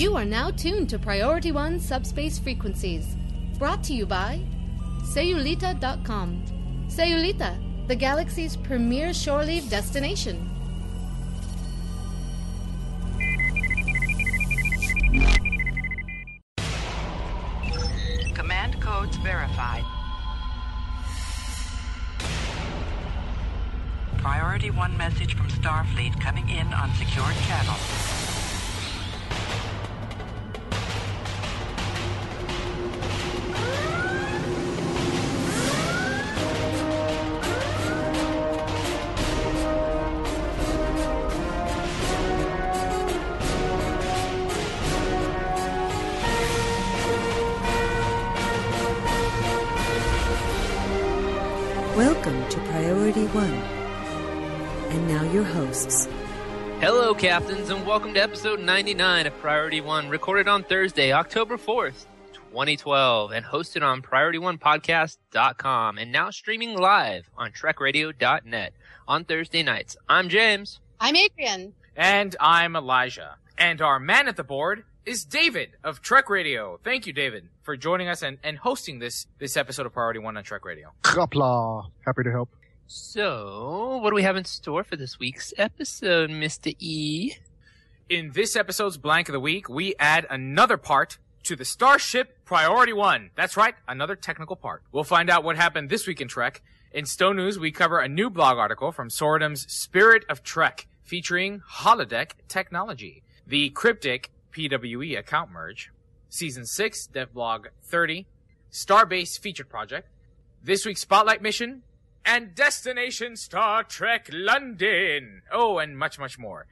You are now tuned to Priority One Subspace Frequencies. Brought to you by Sayulita.com. Sayulita, the galaxy's premier shore leave destination. Command codes verified. Priority 1 message from Starfleet coming in on secured channel. Welcome to episode 99 of Priority One, recorded on Thursday, October 4th, 2012, and hosted on PriorityOnePodcast.com, and now streaming live on TrekRadio.net on Thursday nights. I'm James. I'm Adrian. And I'm Elijah. And our man at the board is David of Trek Radio. Thank you, David, for joining us and, and hosting this this episode of Priority One on Trek Radio. Qapla'. Happy to help. So, what do we have in store for this week's episode, Mr. E? In this episode's blank of the week, we add another part to the Starship Priority One. That's right, another technical part. We'll find out what happened this week in Trek. In Stowe News, we cover a new blog article from Soradam's Spirit of Trek, featuring holodeck technology. The cryptic PWE account merge. Season 6, Devblog 30. Starbase featured project. This week's Spotlight mission. And Destination Star Trek London. Oh, and much, much more.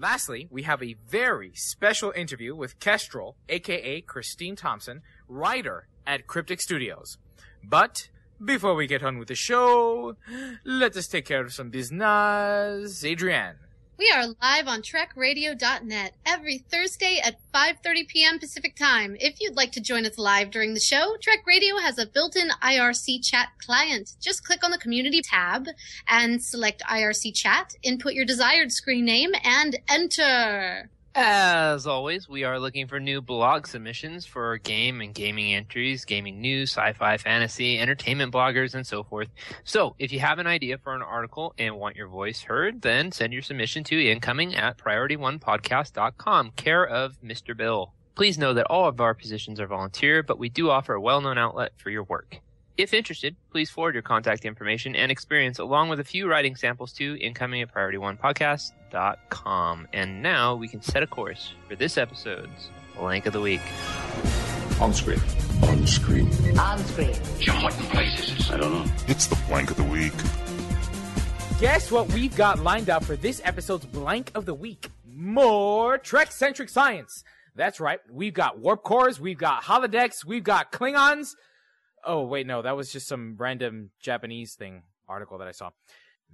Lastly, we have a very special interview with Kestrel, aka Christine Thompson, writer at Cryptic Studios. But before we get on with the show, let us take care of some business. Adrienne. We are live on TrekRadio.net every Thursday at 5:30 p.m. Pacific Time. If you'd like to join us live during the show, Trek Radio has a built-in IRC chat client. Just click on the Community tab and select IRC chat, input your desired screen name, and enter. As always, we are looking for new blog submissions for game and gaming entries, gaming news, sci-fi, fantasy, entertainment bloggers, and so forth. So, if you have an idea for an article and want your voice heard, then send your submission to incoming at priorityonepodcast.com, care of Mr. Bill. Please know that all of our positions are volunteer, but we do offer a well-known outlet for your work. If interested, please forward your contact information and experience along with a few writing samples to incoming at priorityonepodcast.com. And now we can set a course for this episode's blank of the week. On screen. On screen. On screen. John, what in place is this? I don't know. It's the blank of the week. Guess what we've got lined up for this episode's blank of the week? More Trek centric science. That's right. We've got warp cores, we've got holodecks, we've got Klingons. Oh, wait, no, that was just some random Japanese thing article that I saw.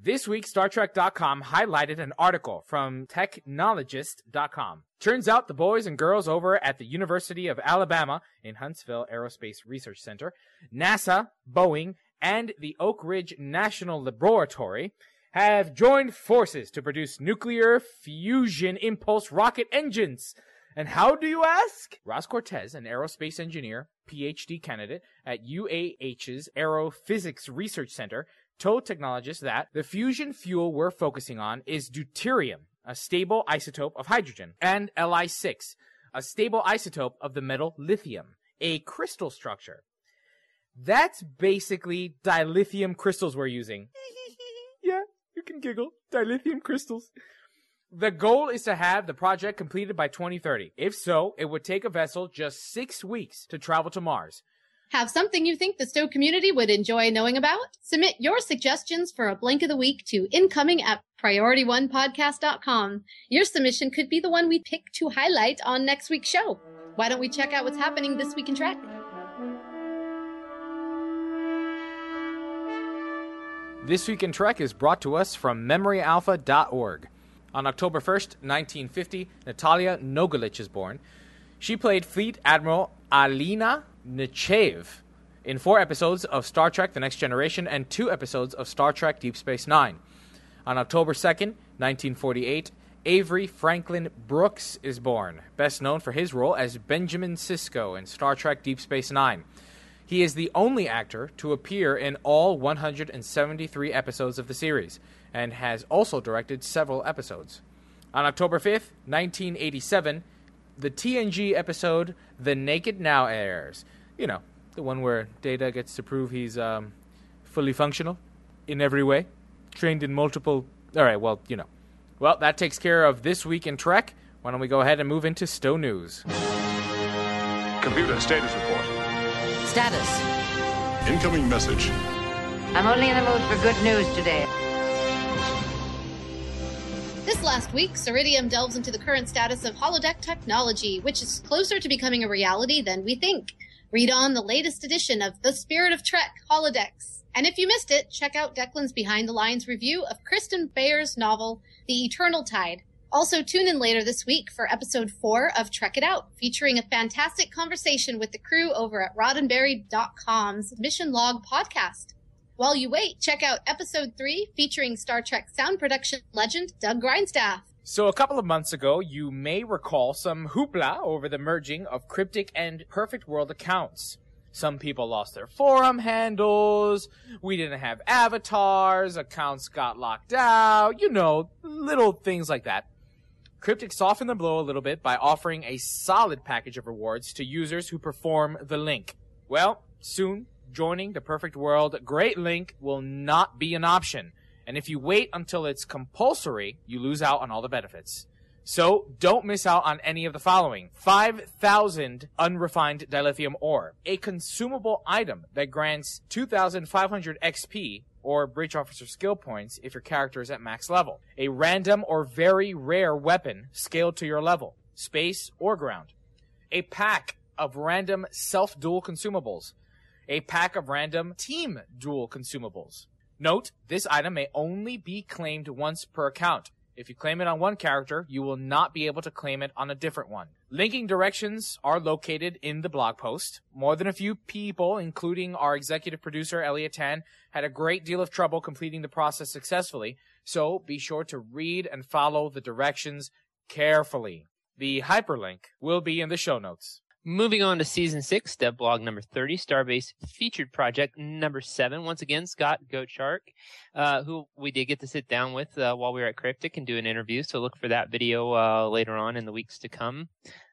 This week, Star StarTrek.com highlighted an article from Technologist.com. Turns out the boys and girls over at the University of Alabama in Huntsville Aerospace Research Center, NASA, Boeing, and the Oak Ridge National Laboratory have joined forces to produce nuclear fusion impulse rocket engines. And how do you ask? Ross Cortez, an aerospace engineer, PhD candidate at UAH's Aerophysics Research Center, told technologists that the fusion fuel we're focusing on is deuterium, a stable isotope of hydrogen, and Li6, a stable isotope of the metal lithium, a crystal structure. That's basically dilithium crystals we're using. yeah, you can giggle. Dilithium crystals. The goal is to have the project completed by 2030. If so, it would take a vessel just six weeks to travel to Mars. Have something you think the Stowe community would enjoy knowing about? Submit your suggestions for a blank of the week to incoming at priorityonepodcast.com. Your submission could be the one we pick to highlight on next week's show. Why don't we check out what's happening this week in Trek? This Week in Trek is brought to us from MemoryAlpha.org. On October 1st, 1950, Natalia Nogulich is born. She played Fleet Admiral Alynna Nechayev in four episodes of Star Trek The Next Generation and two episodes of Star Trek Deep Space Nine. On October 2nd, 1948, Avery Franklin Brooks is born, best known for his role as Benjamin Sisko in Star Trek Deep Space Nine. He is the only actor to appear in all 173 episodes of the series, and has also directed several episodes. On October 5th, 1987, the TNG episode The Naked Now airs. You know, the one where Data gets to prove he's um, fully functional in every way, trained in multiple. All right, well, you know. Well, that takes care of this week in Trek. Why don't we go ahead and move into Stowe News? Computer status report. Status. Incoming message. I'm only in the mood for good news today. This last week, Ceridium delves into the current status of holodeck technology, which is closer to becoming a reality than we think. Read on the latest edition of The Spirit of Trek holodecks. And if you missed it, check out Declan's Behind the Lines review of Kirsten Beyer's novel, The Eternal Tide. Also, tune in later this week for episode four of Trek It Out, featuring a fantastic conversation with the crew over at roddenberry.com's Mission Log podcast. While you wait, check out episode three featuring Star Trek sound production legend Doug Grindstaff. So, a couple of months ago, you may recall some hoopla over the merging of Cryptic and Perfect World accounts. Some people lost their forum handles, we didn't have avatars, accounts got locked out, you know, little things like that. Cryptic softened the blow a little bit by offering a solid package of rewards to users who perform the link. Well, soon, joining the Perfect World Great Link will not be an option. And if you wait until it's compulsory, you lose out on all the benefits. So don't miss out on any of the following. 5,000 unrefined dilithium ore. A consumable item that grants 2,500 XP or bridge officer skill points if your character is at max level. A random or very rare weapon scaled to your level, space or ground. A pack of random self-dual consumables. A pack of random team dual consumables. Note, this item may only be claimed once per account. If you claim it on one character, you will not be able to claim it on a different one. Linking directions are located in the blog post. More than a few people, including our executive producer Elliot Tan, had a great deal of trouble completing the process successfully, so be sure to read and follow the directions carefully. The hyperlink will be in the show notes. Moving on to season six, dev blog number 30, Starbase featured project number seven. Once again, Scott Goatshark, uh, who we did get to sit down with uh, while we were at Cryptic and do an interview. So look for that video uh, later on in the weeks to come.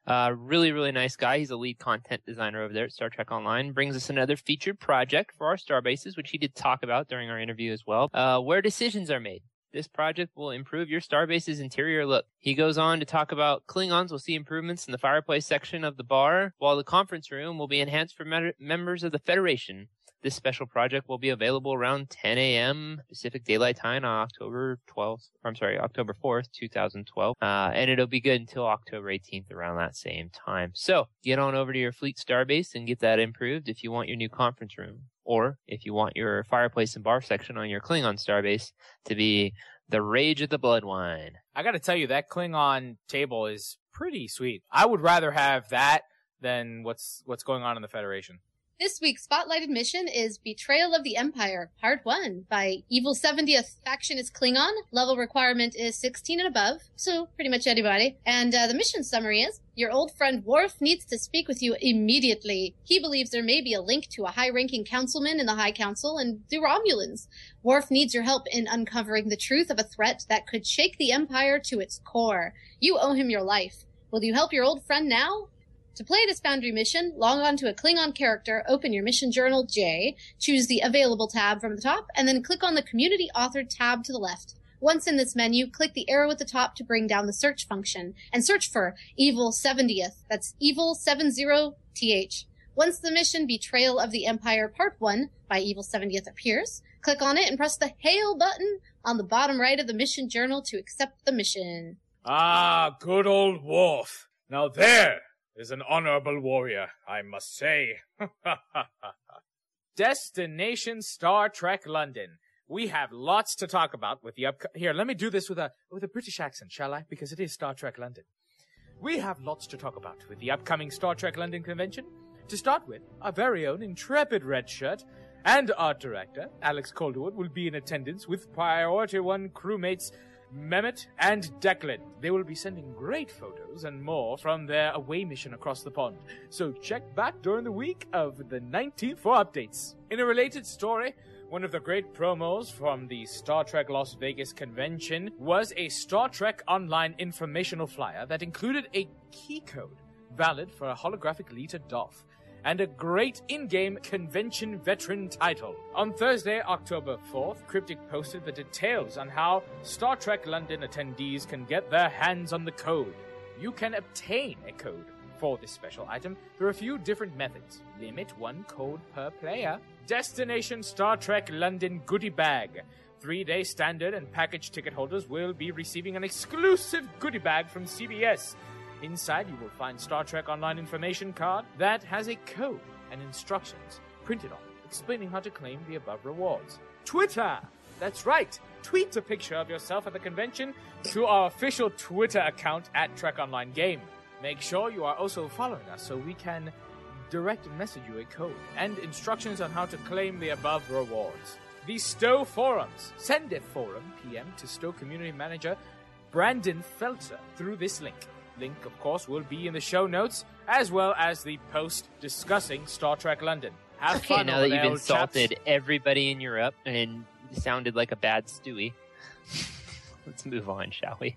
Uh, really, really nice guy. He's a lead content designer over there at Star Trek Online. Brings us another featured project for our Starbases, which he did talk about during our interview as well, uh, where decisions are made. This project will improve your starbase's interior look. He goes on to talk about Klingons will see improvements in the fireplace section of the bar, while the conference room will be enhanced for me- members of the Federation. This special project will be available around 10 a.m. Pacific Daylight Time on October 12th, or I'm sorry, October 4th, 2012. Uh, and it'll be good until October 18th around that same time. So get on over to your Fleet Starbase and get that improved if you want your new conference room. Or if you want your fireplace and bar section on your Klingon Starbase to be the rage of the blood wine. I gotta tell you, that Klingon table is pretty sweet. I would rather have that than what's what's going on in the Federation. This week's spotlighted mission is Betrayal of the Empire, Part 1 by Evil 70th. Faction is Klingon. Level requirement is 16 and above, so pretty much anybody. And uh, the mission summary is Your old friend Worf needs to speak with you immediately. He believes there may be a link to a high ranking councilman in the High Council and the Romulans. Worf needs your help in uncovering the truth of a threat that could shake the Empire to its core. You owe him your life. Will you help your old friend now? To play this Foundry mission, log on to a Klingon character, open your mission journal J, choose the Available tab from the top, and then click on the Community Authored tab to the left. Once in this menu, click the arrow at the top to bring down the search function, and search for Evil 70th. That's Evil 70th. Once the mission Betrayal of the Empire Part 1 by Evil 70th appears, click on it and press the Hail button on the bottom right of the mission journal to accept the mission. Ah, good old Worf. Now there is an honorable warrior, I must say. Destination Star Trek London. We have lots to talk about with the up. Here, let me do this with a with a British accent, shall I? Because it is Star Trek London. We have lots to talk about with the upcoming Star Trek London convention. To start with, our very own intrepid red shirt and art director Alex Calderwood will be in attendance with Priority One crewmates Mehmet, and Declan. They will be sending great photos and more from their away mission across the pond. So check back during the week of the 19th for updates. In a related story, one of the great promos from the Star Trek Las Vegas convention was a Star Trek Online informational flyer that included a key code valid for a holographic Leeta Doff and a great in-game convention veteran title. On Thursday, October 4th, Cryptic posted the details on how Star Trek London attendees can get their hands on the code. You can obtain a code for this special item through a few different methods. Limit one code per player. Destination Star Trek London goodie bag. Three day standard and package ticket holders will be receiving an exclusive goodie bag from CBS. Inside, you will find Star Trek Online information card that has a code and instructions printed on it, explaining how to claim the above rewards. Twitter! That's right! Tweet a picture of yourself at the convention to our official Twitter account at Trek Online Game. Make sure you are also following us so we can direct message you a code and instructions on how to claim the above rewards. The Stowe Forums. Send a forum PM to Stowe Community Manager Brandon Felter through this link. Link, of course, will be in the show notes, as well as the post discussing Star Trek London. Have Okay, fun now that you've insulted chaps. everybody in Europe and sounded like a bad Stewie, let's move on, shall we?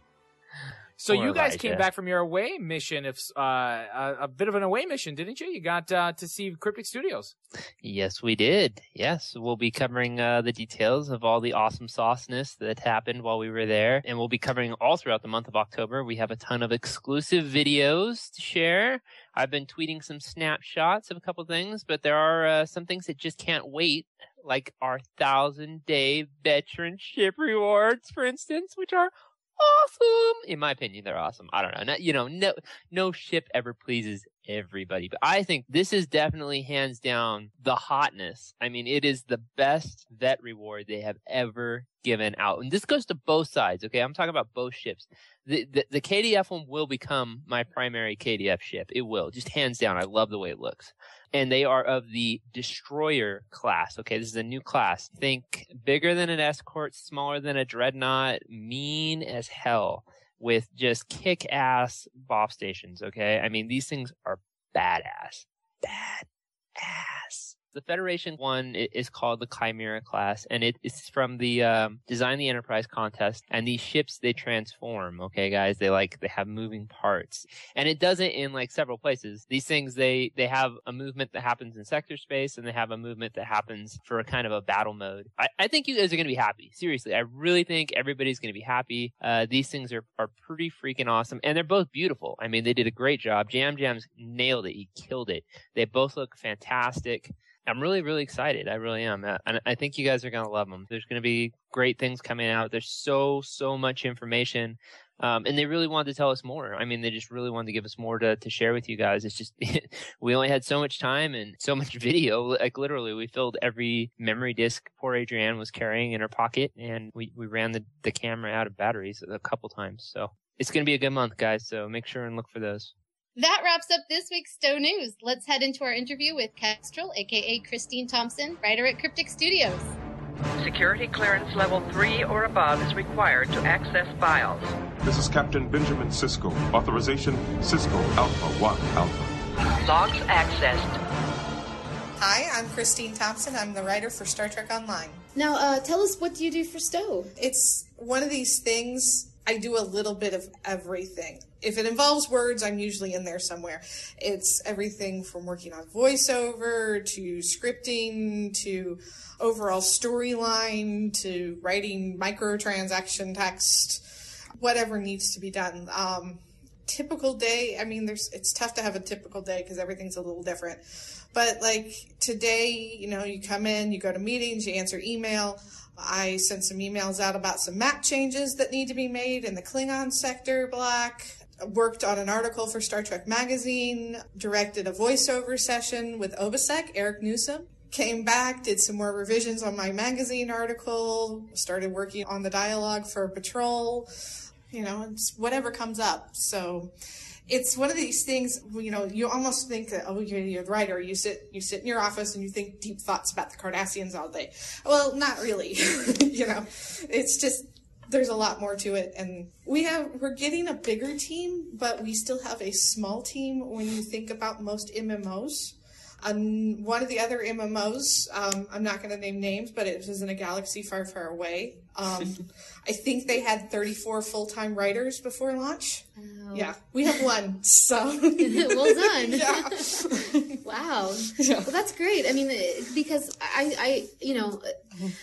So you guys came back from your away mission, if uh, a, a bit of an away mission, didn't you? You got uh, to see Cryptic Studios. Yes, we did. Yes, we'll be covering uh, the details of all the awesome sauceness that happened while we were there, and we'll be covering all throughout the month of October. We have a ton of exclusive videos to share. I've been tweeting some snapshots of a couple things, but there are uh, some things that just can't wait, like our thousand day veteranship rewards, for instance, which are awesome. In my opinion, they're awesome. I don't know. Not, you know, no, no ship ever pleases everybody, but I think this is definitely hands down the hotness. I mean, it is the best vet reward they have ever given out. And this goes to both sides. Okay. I'm talking about both ships. The, the, the KDF one will become my primary KDF ship. It will just hands down. I love the way it looks and they are of the destroyer class. Okay, this is a new class. Think bigger than an escort, smaller than a dreadnought, mean as hell with just kick ass BOff stations. Okay, I mean these things are badass, badass. The Federation one is called the Chimera class, and it is from the um, Design the Enterprise contest. And these ships they transform. Okay, guys, they like they have moving parts and it does it in like several places. These things they they have a movement that happens in sector space, and they have a movement that happens for a kind of a battle mode. I, I think you guys are gonna be happy. Seriously, I really think everybody's gonna be happy. Uh, these things are are pretty freaking awesome, and they're both beautiful. I mean, they did a great job. Jam Jams nailed it. He killed it. They both look fantastic. I'm really, really excited. I really am. And I think you guys are going to love them. There's going to be great things coming out. There's so, so much information. Um, and they really wanted to tell us more. I mean, they just really wanted to give us more to, to share with you guys. It's just, we only had so much time and so much video. Like literally, we filled every memory disk poor Adrienne was carrying in her pocket and we, we ran the, the camera out of batteries a couple times. So it's going to be a good month, guys. So make sure and look for those. That wraps up this week's Stowe News. Let's head into our interview with Kestrel, aka Christine Thompson, writer at Cryptic Studios. Security clearance level 3 or above is required to access files. This is Captain Benjamin Sisko. Authorization Sisko Alpha 1 Alpha. Logs accessed. Hi, I'm Christine Thompson. I'm the writer for Star Trek Online. Now, uh, tell us what do you do for Stowe? It's one of these things, I do a little bit of everything. If it involves words, I'm usually in there somewhere. It's everything from working on voiceover to scripting to overall storyline to writing microtransaction text, whatever needs to be done. Um, typical day, I mean, there's it's tough to have a typical day because everything's a little different. But like today, you know, you come in, you go to meetings, you answer email. I sent some emails out about some map changes that need to be made in the Klingon sector block. Worked on an article for Star Trek Magazine, directed a voiceover session with Obisek, Eric Newsom. Came back, did some more revisions on my magazine article, started working on the dialogue for Patrol. You know, it's whatever comes up. So it's one of these things you know you almost think that oh you're, the writer. You sit you sit in your office and you think deep thoughts about the cardassians all day. Well not really you know. It's just there's a lot more to it. And we have we're getting a bigger team but we still have a small team when you think about most mmos on one of the other mmos um, i'm not going to name names but it was in a galaxy far far away um, i think they had 34 full-time writers before launch Oh. yeah we have one so well done. Yeah. wow. Yeah. Well, that's great. I mean, because I, I, you know,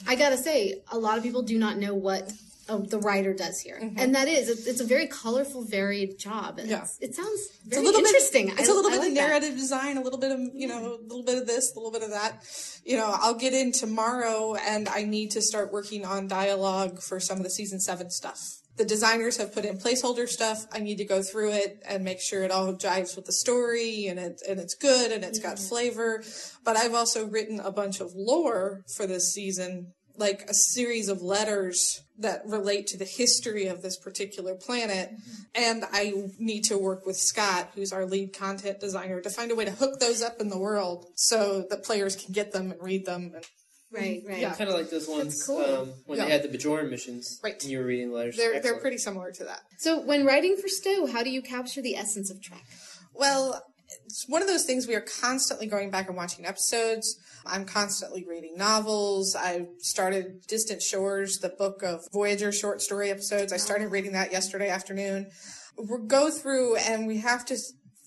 I gotta say, a lot of people do not know what uh, the writer does here, and that is, it's, it's a very colorful, varied job. And Mm-hmm. Yeah. it sounds It's a little interesting. Bit, it's I- a little I bit like of that. narrative design, a little bit of you know, a little bit of this, a little bit of that. You know, I'll get in tomorrow, and I need to start working on dialogue for some of the season seven stuff. The designers have put in placeholder stuff. I need to go through it and make sure it all jives with the story and it and it's good and it's got flavor. But I've also written a bunch of lore for this season like a series of letters that relate to the history of this particular planet. And I need to work with Scott, who's our lead content designer, to find a way to hook those up in the world so that players can get them and read them. And Right, right. Yeah. Kind of like those ones cool. um, when Yeah. they had the Bajoran missions. Right. And you were reading letters. they're, they're pretty similar to that. So, when writing for Stowe, how do you capture the essence of Trek? Well, it's one of those things we are constantly going back and watching episodes. I'm constantly reading novels. I started Distant Shores, the book of Voyager short story episodes. I started oh. reading that yesterday afternoon. We'll go through and we have to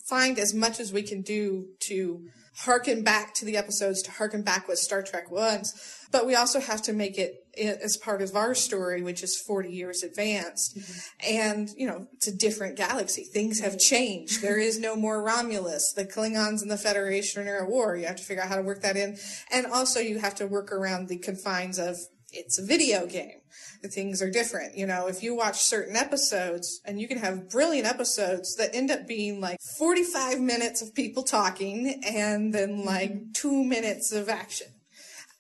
find as much as we can do to harken back to the episodes, to harken back what Star Trek was. But we also have to make it as part of our story, which is 40 years advanced. Mm-hmm. And, you know, it's a different galaxy. Things have changed. There is no more Romulus. The Klingons and the Federation are at war. You have to figure out how to work that in. And also you have to work around the confines of it's a video game. The things are different. You know, if you watch certain episodes and you can have brilliant episodes that end up being like 45 minutes of people talking and then like two minutes of action.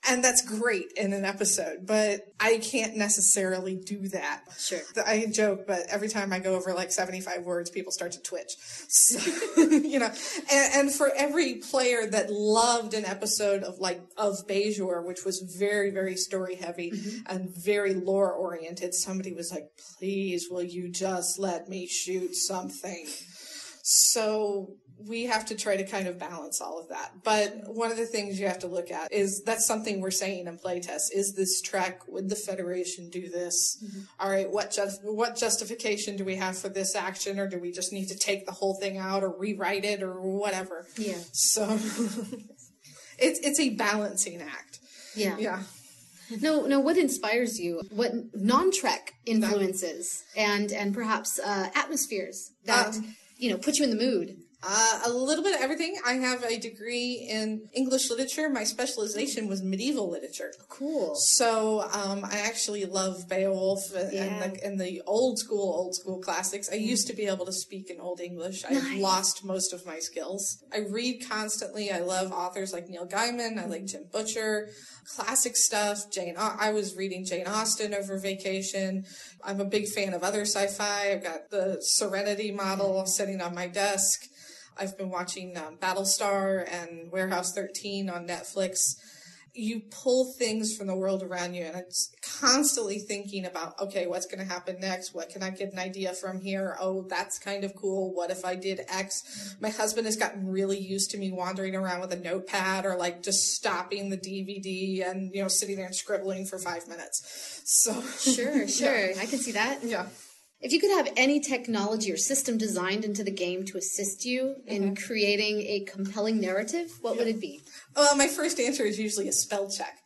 And that's great in an episode, but I can't necessarily do that. Sure. I joke, but every time I go over like 75 words, people start to twitch. So, you know, and, and for every player that loved an episode of like, of Bajor, which was very, very story heavy mm-hmm. and very lore oriented, somebody was like, please, will you just let me shoot something? So we have to try to kind of balance all of that. But one of the things you have to look at is that's something we're saying in playtest. Is this Trek? Would the Federation do this? All right, what just what justification do we have for this action, or do we just need to take the whole thing out or rewrite it or whatever? Yeah. So it's it's a balancing act. Yeah. Yeah. No, no. What inspires you? What non-Trek influences and and perhaps uh, atmospheres that Um, you know put you in the mood? Uh, a little bit of everything. I have a degree in English literature. My specialization was medieval literature. Cool. So um, I actually love Beowulf and, Yeah. and, the, and the old school, old school classics. I used to be able to speak in Old English. I've lost most of my skills. I read constantly. I love authors like Neil Gaiman. I like Jim Butcher. Classic stuff. Jane. I was reading Jane Austen over vacation. I'm a big fan of other sci-fi. I've got the Serenity model sitting on my desk. I've been watching um, Battlestar and Warehouse 13 on Netflix. You pull things from the world around you, and it's constantly thinking about, okay, what's going to happen next? What can I get an idea from here? Oh, that's kind of cool. What if I did X? My husband has gotten really used to me wandering around with a notepad or like just stopping the DVD and, you know, sitting there and scribbling for five minutes. So, Sure, sure. I can see that. yeah. If you could have any technology or system designed into the game to assist you in mm-hmm. creating a compelling narrative, what would it be? Well, my first answer is usually a spell check.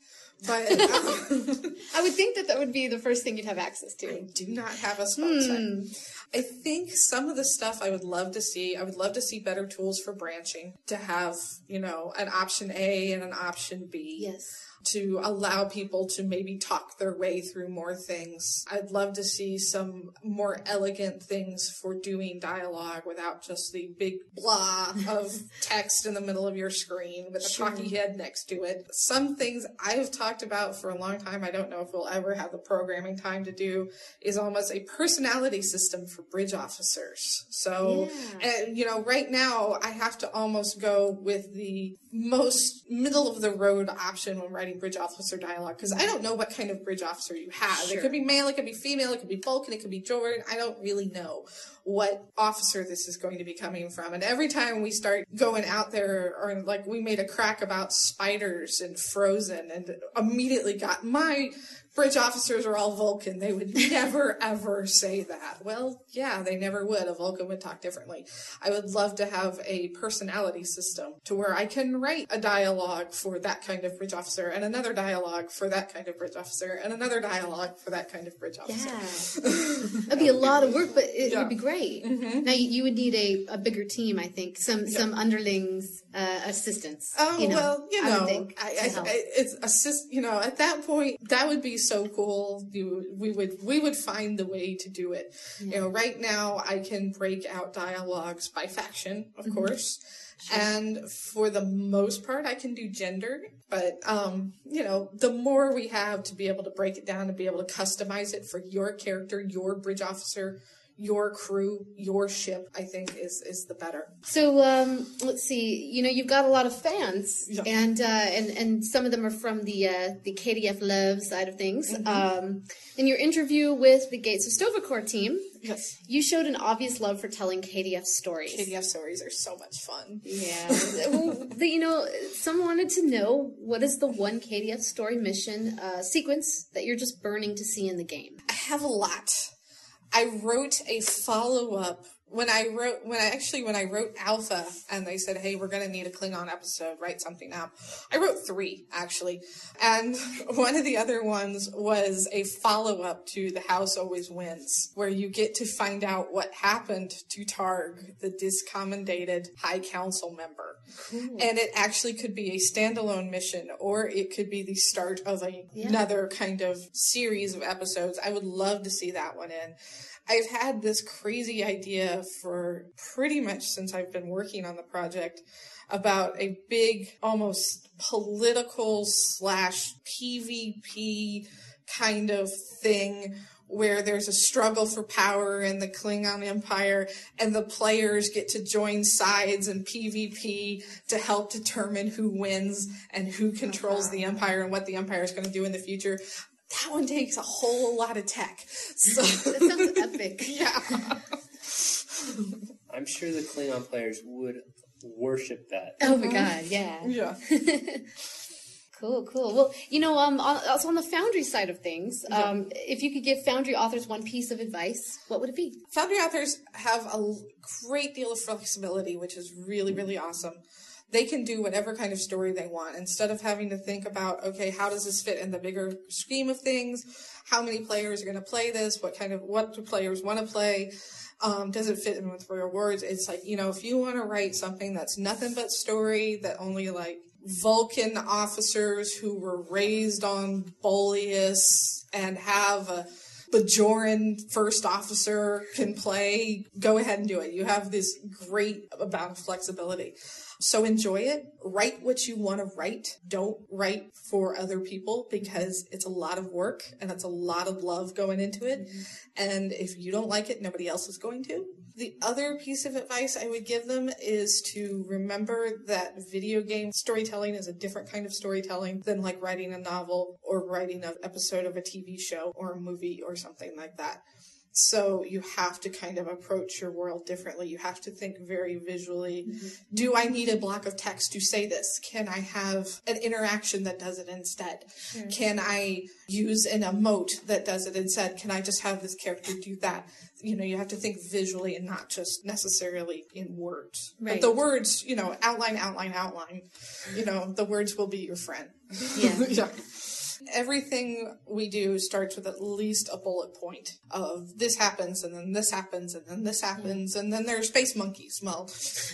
But um, I would think that that would be the first thing you'd have access to. I do not have a spell check. Hmm. I think some of the stuff I would love to see, I would love to see better tools for branching, to have, you know, an option A and an option B. Yes. To allow people to maybe talk their way through more things. I'd love to see some more elegant things for doing dialogue without just the big blah of text in the middle of your screen with a talky head next to it. Some things I've talked about for a long time, I don't know if we'll ever have the programming time to do, is almost a personality system for bridge officers. So, and, you know, right now I have to almost go with the most middle of the road option when writing bridge officer dialogue because I don't know what kind of bridge officer you have. Sure. It could be male, it could be female, it could be Vulcan, it could be Jordan. I don't really know what officer this is going to be coming from. And every time we start going out there, or like we made a crack about spiders and Frozen, and immediately got my bridge officers are all Vulcan. They would never ever say that. Well, yeah, they never would. A Vulcan would talk differently. I would love to have a personality system to where I can write a dialogue for that kind of bridge officer and another dialogue for that kind of bridge officer and another dialogue for that kind of bridge officer. Yeah. That'd be a lot of work, but it Yeah. would be great. Now you, you would need a, a bigger team, I think. Some some underlings, uh, assistants. Oh you know, well, you know, would think, I, I. I, it's assist. You know, at that point, that would be so cool. You, we would, we would find the way to do it. You know, right now I can break out dialogues by faction, of Mhm. course, and for the most part, I can do gender. But um, you know, the more we have to be able to break it down and be able to customize it for your character, your bridge officer. Your crew, your ship, I think is is the better. So um, let's see. You know, you've got a lot of fans, and uh, and and some of them are from the uh, the KDF Love side of things. Mm-hmm. Um, in your interview with the Gates of Sto-Vo-Kor team, Yes. you showed an obvious love for telling KDF stories. KDF stories are so much fun. Yeah. well, the, you know, someone wanted to know what is the one KDF story mission uh, sequence that you're just burning to see in the game. I have a lot. I wrote a follow up when I wrote when I actually when I wrote Alpha and they said, "Hey, we're going to need a Klingon episode. Write something up." I wrote three actually, and one of the other ones was a follow up to "The House Always Wins," where you get to find out what happened to Targ, the discommendated High Council member, and it actually could be a standalone mission or it could be the start of a, Yeah. another kind of series of episodes. I would love to see that one in. I've had this crazy idea for pretty much since I've been working on the project about a big, almost political slash PvP kind of thing where there's a struggle for power in the Klingon Empire and the players get to join sides in PvP to help determine who wins and who controls the uh-huh. Empire and what the Empire is going to do in the future. That one takes a whole lot of tech. So That sounds epic. yeah. I'm sure the Klingon players would worship that. Oh my god, yeah. Yeah. Cool, cool. Well, you know, um, also on the Foundry side of things, um, if you could give Foundry authors one piece of advice, what would it be? Foundry authors have a great deal of flexibility, which is really, really awesome. They can do whatever kind of story they want instead of having to think about, okay, how does this fit in the bigger scheme of things? How many players are going to play this? What kind of, what do players want to play? Um, does it fit in with real words? It's like, you know, if you want to write something that's nothing but story that only like Vulcan officers who were raised on Boleus and have a Bajoran first officer can play, go ahead and do it. You have this great amount of flexibility. So enjoy it. Write what you want to write. Don't write for other people because it's a lot of work and it's a lot of love going into it. Mm-hmm. And if you don't like it, nobody else is going to. The other piece of advice I would give them is to remember that video game storytelling is a different kind of storytelling than like writing a novel or writing an episode of a TV show or a movie or something like that. So you have to kind of approach your world differently. You have to think very visually. Mm-hmm. Do I need a block of text to say this? Can I have an interaction that does it instead? Can I use an emote that does it instead? Can I just have this character do that? You know, you have to think visually and not just necessarily in words. Right. But the words, you know, outline, outline, outline. You know, the words will be your friend. Yeah. yeah. Everything we do starts with at least a bullet point of this happens and then this happens and then this mm-hmm. happens and then there's space monkeys. Well,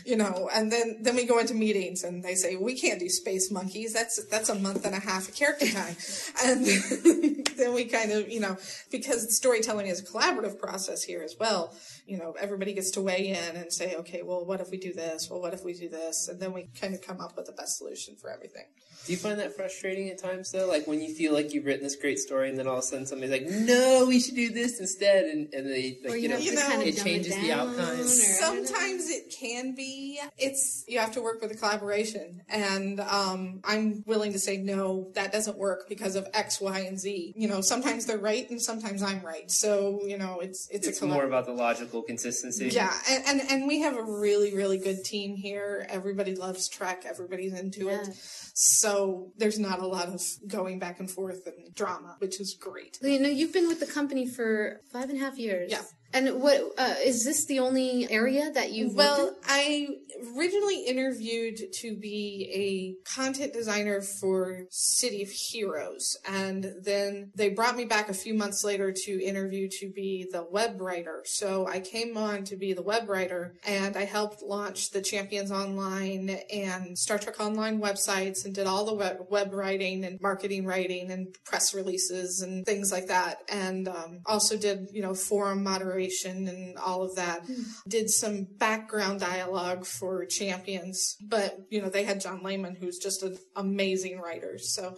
you know, and then then we go into meetings and they say we can't do space monkeys. That's that's a month and a half of character time, and then we kind of, you know, because storytelling is a collaborative process here as well. You know, everybody gets to weigh in and say, okay, well, what if we do this? Well, what if we do this? And then we kind of come up with the best solution for everything. Do you find that frustrating at times though? Like when you feel like you've written this great story and then all of a sudden somebody's like, "No, we should do this instead," and, and they like, Or you, you know, have You know, kind of it changes it the outcome. Sometimes it can be. It's you have to work with a collaboration, and um, I'm willing to say no, that doesn't work because of X, Y, and Z. You know, sometimes they're right, and sometimes I'm right. So you know, it's it's, It's a collab- more about the logical consistency. Yeah, and, and and we have a really really good team here. Everybody loves Trek. Everybody's into it. So there's not a lot of going back and forth and drama, which is great. You know, you've been with the company for five and a half years. Yeah. And what uh, is this the only area that you've Well, worked I originally interviewed to be a content designer for City of Heroes, and then they brought me back a few months later to interview to be the web writer. So I came on to be the web writer, and I helped launch the Champions Online and Star Trek Online websites, and did all the web, web writing and marketing writing and press releases and things like that, and um, also did you know forum moderation and all of that. Did some background dialogue for champions but you know they had john layman who's just an amazing writer so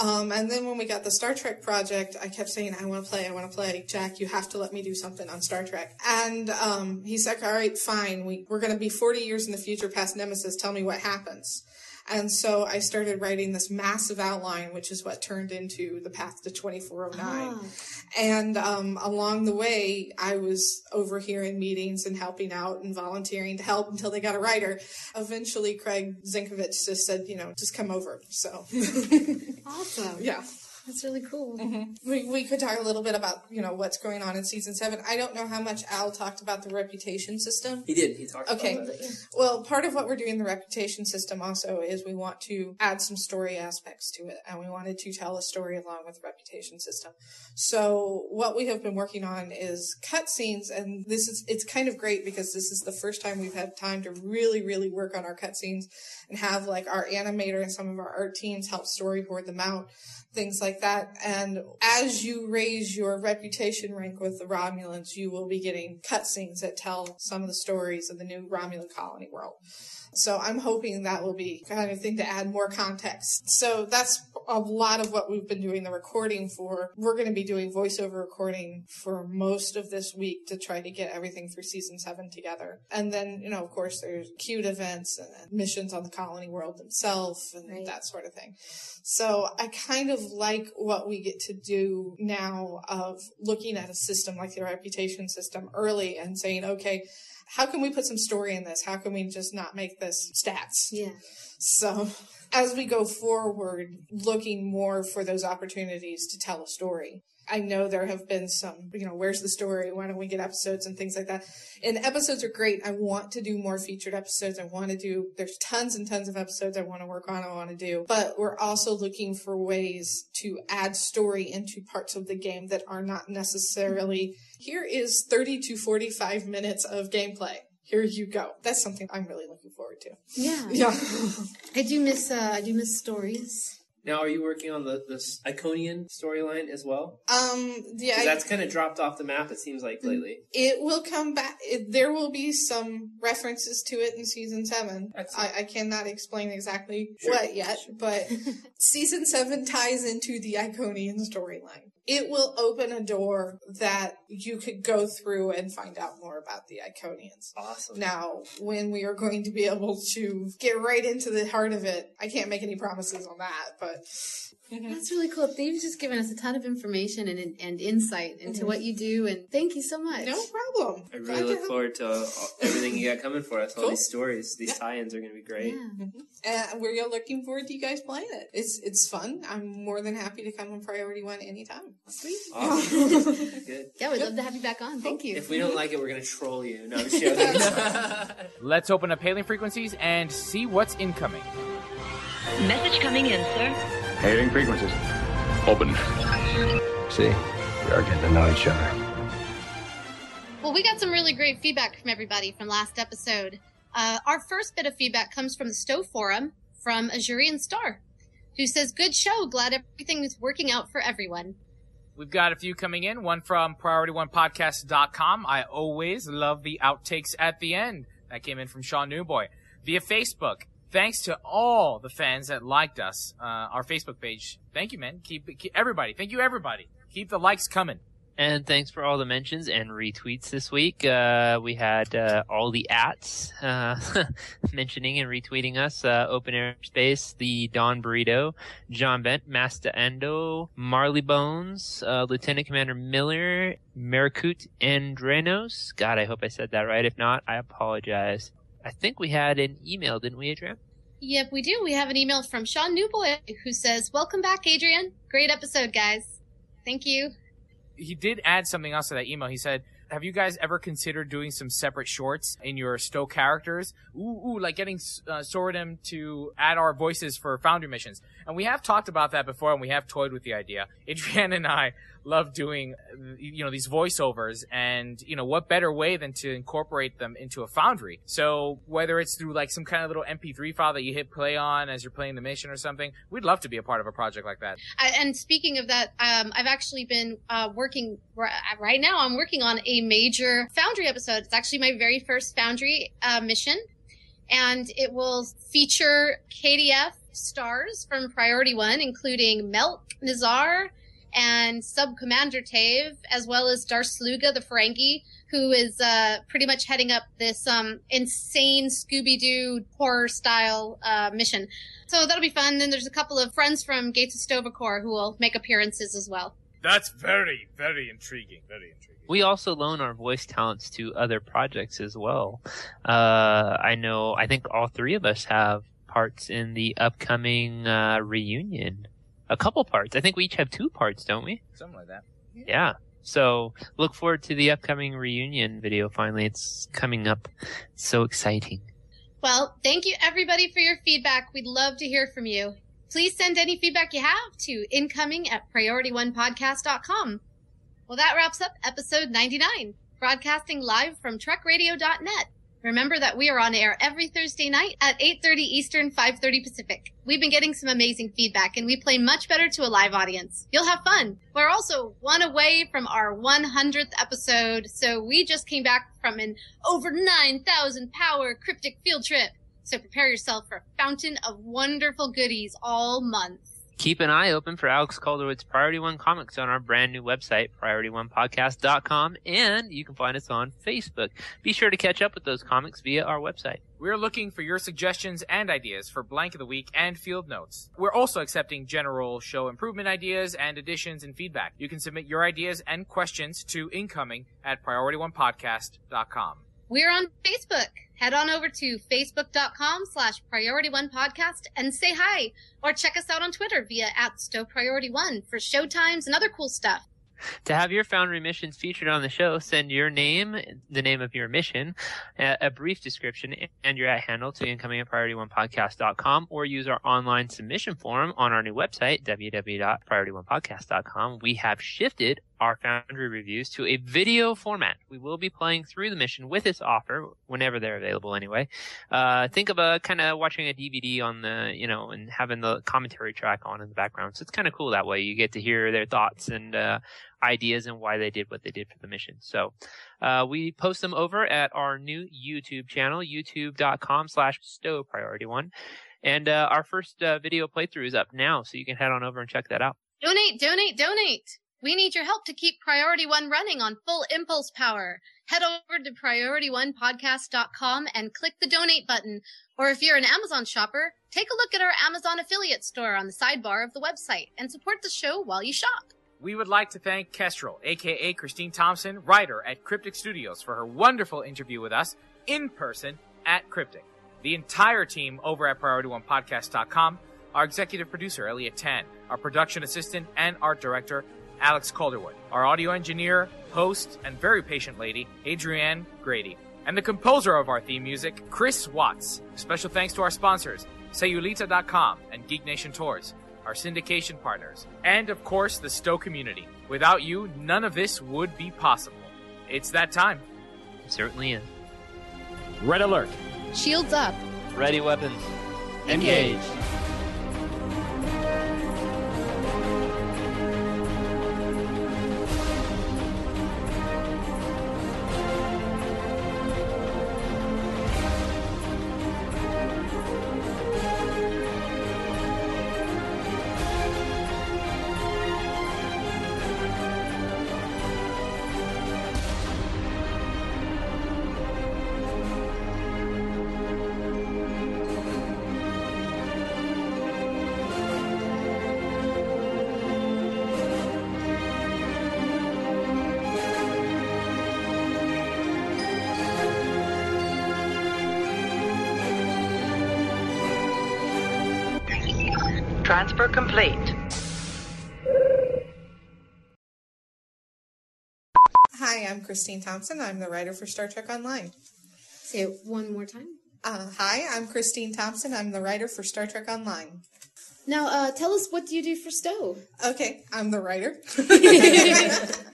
um, and then when we got the Star Trek project, I kept saying, I want to play, I want to play. Jack, you have to let me do something on Star Trek. And um, he's like, all right, fine. We, we're going to be 40 years in the future past Nemesis. Tell me what happens. And so I started writing this massive outline, which is what turned into the path to 2409. And um, along the way, I was overhearing meetings and helping out and volunteering to help until they got a writer. Eventually, Craig Zinkievich just said, you know, just come over. So, Awesome. yeah. That's really cool. Mm-hmm. We, we could talk a little bit about, you know, what's going on in season seven. I don't know how much Al talked about the reputation system. He did. He talked Okay. about that. Well, part of what we're doing the reputation system also is we want to add some story aspects to it, and we wanted to tell a story along with the reputation system. So what we have been working on is cutscenes, and this is it's kind of great because this is the first time we've had time to really, really work on our cutscenes and have like our animator and some of our art teams help storyboard them out things like that. And as you raise your reputation rank with the Romulans, you will be getting cutscenes that tell some of the stories of the new Romulan colony world. So I'm hoping that will be kind of thing to add more context. So that's a lot of what we've been doing the recording for. We're going to be doing voiceover recording for most of this week to try to get everything through season seven together. And then, you know, of course, there's cute events and missions on the colony world themselves and that sort of thing. So I kind of like what we get to do now of looking at a system like the reputation system early and saying, okay, how can we put some story in this? How can we just not make this stats? Yeah. So as we go forward, looking more for those opportunities to tell a story. I know there have been some, you know, where's the story? Why don't we get episodes and things like that? And episodes are great. I want to do more featured episodes. I want to do, there's tons and tons of episodes I want to work on, I want to do. But we're also looking for ways to add story into parts of the game that are not necessarily, here is 30 to 45 minutes of gameplay. Here you go. That's something I'm really looking forward to. Yeah. Yeah. I do miss uh, I do miss stories. Now, are you working on the this Iconian storyline as well? Um, yeah, I- that's kind of dropped off the map. It seems like lately. It will come back. It, there will be some references to it in season seven. I, I cannot explain exactly Sure. what yet, but season seven ties into the Iconian storyline. It will open a door that you could go through and find out more about the Iconians. Awesome. Now, when we are going to be able to get right into the heart of it, I can't make any promises on that, but That's really cool. They've just given us a ton of information and and insight into Mhm. what you do, and thank you so much. no problem. I really to look help. forward to uh, everything you got coming for us. All Cool. these stories, these tie-ins are going to be great. And we're looking forward to you guys playing it. It's it's fun. I'm more than happy to come on Priority One anytime. Sweet. Awesome. Good. Yeah, we'd love to have you back on. Thank you. If we don't like it, we're going to troll you. No, I'm joking. Let's open up hailing frequencies and see what's incoming. Message coming in, sir. Hailing frequencies. Open. See, we are getting to know each other. Well, we got some really great feedback from everybody from last episode. Uh, our first bit of feedback comes from the Stowe Forum from Azurian Star, who says, Good show. Glad everything is working out for everyone. We've got a few coming in. One from PriorityOnePodcast.com. I always love the outtakes at the end. That came in from Sean Newboy. Via Facebook. Thanks to all the fans that liked us, uh, our Facebook page. Thank you, man. Keep, keep everybody. Thank you, everybody. Keep the likes coming. And thanks for all the mentions and retweets this week. Uh, we had uh, all the ats uh, mentioning and retweeting us. Uh, Open Air Space, the Don Burrito, John Bent, Master Endo, Marley Bones, uh, Lieutenant Commander Miller, Marakut Andrenos. God, I hope I said that right. If not, I apologize. I think we had an email, didn't we, Adrian? Yep, we do. We have an email from Sean Newboy who says, Welcome back, Adrian. Great episode, guys. Thank you he did add something else to that email. He said, "Have you guys ever considered doing some separate shorts in your Stowe characters? Ooh, ooh like getting uh, Soradam to add our voices for Foundry missions." And we have talked about that before, and we have toyed with the idea. Adrian and I love doing, you know, these voiceovers, and you know, what better way than to incorporate them into a Foundry? So whether it's through like some kind of little MP3 file that you hit play on as you're playing the mission or something, we'd love to be a part of a project like that. And speaking of that, um, I've actually been uh, working right now. I'm working on a major Foundry episode. It's actually my very first Foundry uh, mission, and it will feature KDF stars from Priority One, including Melk, Nazar, and Sub Commander Tave, as well as Darsluga the Ferengi, who is uh, pretty much heading up this um, insane Scooby Doo horror style uh, mission. So that'll be fun. Then there's a couple of friends from Gates of Sto-Vo-Kor who will make appearances as well. That's very, very intriguing. Very intriguing. We also loan our voice talents to other projects as well. Uh, I know, I think all three of us have parts in the upcoming uh, reunion. A couple parts. I think we each have two parts, don't we? Something like that. Yeah. So look forward to the upcoming reunion video. Finally, it's coming up. It's so exciting. Well, thank you everybody for your feedback. We'd love to hear from you. Please send any feedback you have to incoming at priorityonepodcast.com. Well, that wraps up episode 99, broadcasting live from trekradio.net. Remember that we are on air every Thursday night at 8.30 Eastern, 5.30 Pacific. We've been getting some amazing feedback and we play much better to a live audience. You'll have fun. We're also one away from our 100th episode, so we just came back from an over 9,000 power cryptic field trip. So prepare yourself for a fountain of wonderful goodies all month. Keep an eye open for Alex Calderwood's Priority One comics on our brand new website, PriorityOnePodcast.com, and you can find us on Facebook. Be sure to catch up with those comics via our website. We're looking for your suggestions and ideas for Blank of the Week and Field Notes. We're also accepting general show improvement ideas and additions and feedback. You can submit your ideas and questions to incoming at PriorityOnePodcast.com. We're on Facebook. Head on over to facebook.com slash priority one podcast and say hi. Or check us out on Twitter via at Stowe Priority One for showtimes and other cool stuff. To have your Foundry missions featured on the show, send your name, the name of your mission, a, brief description, and your at handle to incoming at priorityonepodcast.com or use our online submission form on our new website, www.priorityonepodcast.com. We have shifted our Foundry reviews to a video format. We will be playing through the mission with its offer whenever they're available anyway. Uh, think of a kind of watching a DVD on the, you know, and having the commentary track on in the background. So it's kind of cool that way. You get to hear their thoughts and, uh, ideas and why they did what they did for the mission. So, uh, we post them over at our new YouTube channel, youtube.com slash stow priority one. And, uh, our first, uh, video playthrough is up now. So you can head on over and check that out. Donate, donate, donate. We need your help to keep Priority One running on full impulse power. Head over to PriorityOnePodcast.com and click the donate button. Or if you're an Amazon shopper, take a look at our Amazon affiliate store on the sidebar of the website and support the show while you shop. We would like to thank Kestrel, aka Christine Thompson, writer at Cryptic Studios, for her wonderful interview with us in person at Cryptic. The entire team over at PriorityOnePodcast.com, our executive producer, Elliot Tan, our production assistant and art director, Alex Calderwood, our audio engineer, host, and very patient lady, Adrienne Grady, and the composer of our theme music, Chris Watts. Special thanks to our sponsors, Sayulita.com and Geek Nation Tours, our syndication partners, and of course, the Stowe community. Without you, none of this would be possible. It's that time. It certainly is. Red alert. Shields up. Ready weapons. Engage. Engage. Transfer complete. Hi, I'm Christine Thompson. I'm the writer for Star Trek Online. Say it one more time. Uh, hi, I'm Christine Thompson. I'm the writer for Star Trek Online. Now, uh, tell us what do you do for Stowe? Okay, I'm the writer.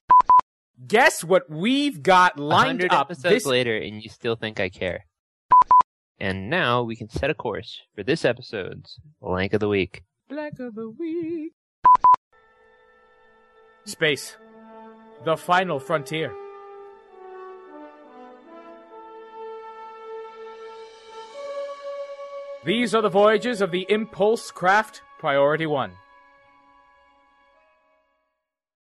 Guess what we've got A lined hundred up episodes this later, and you still think I care. And now we can set a course for this episode's blank of the week. Black of the week. Space. The final frontier. These are the voyages of the Impulse craft Priority 1.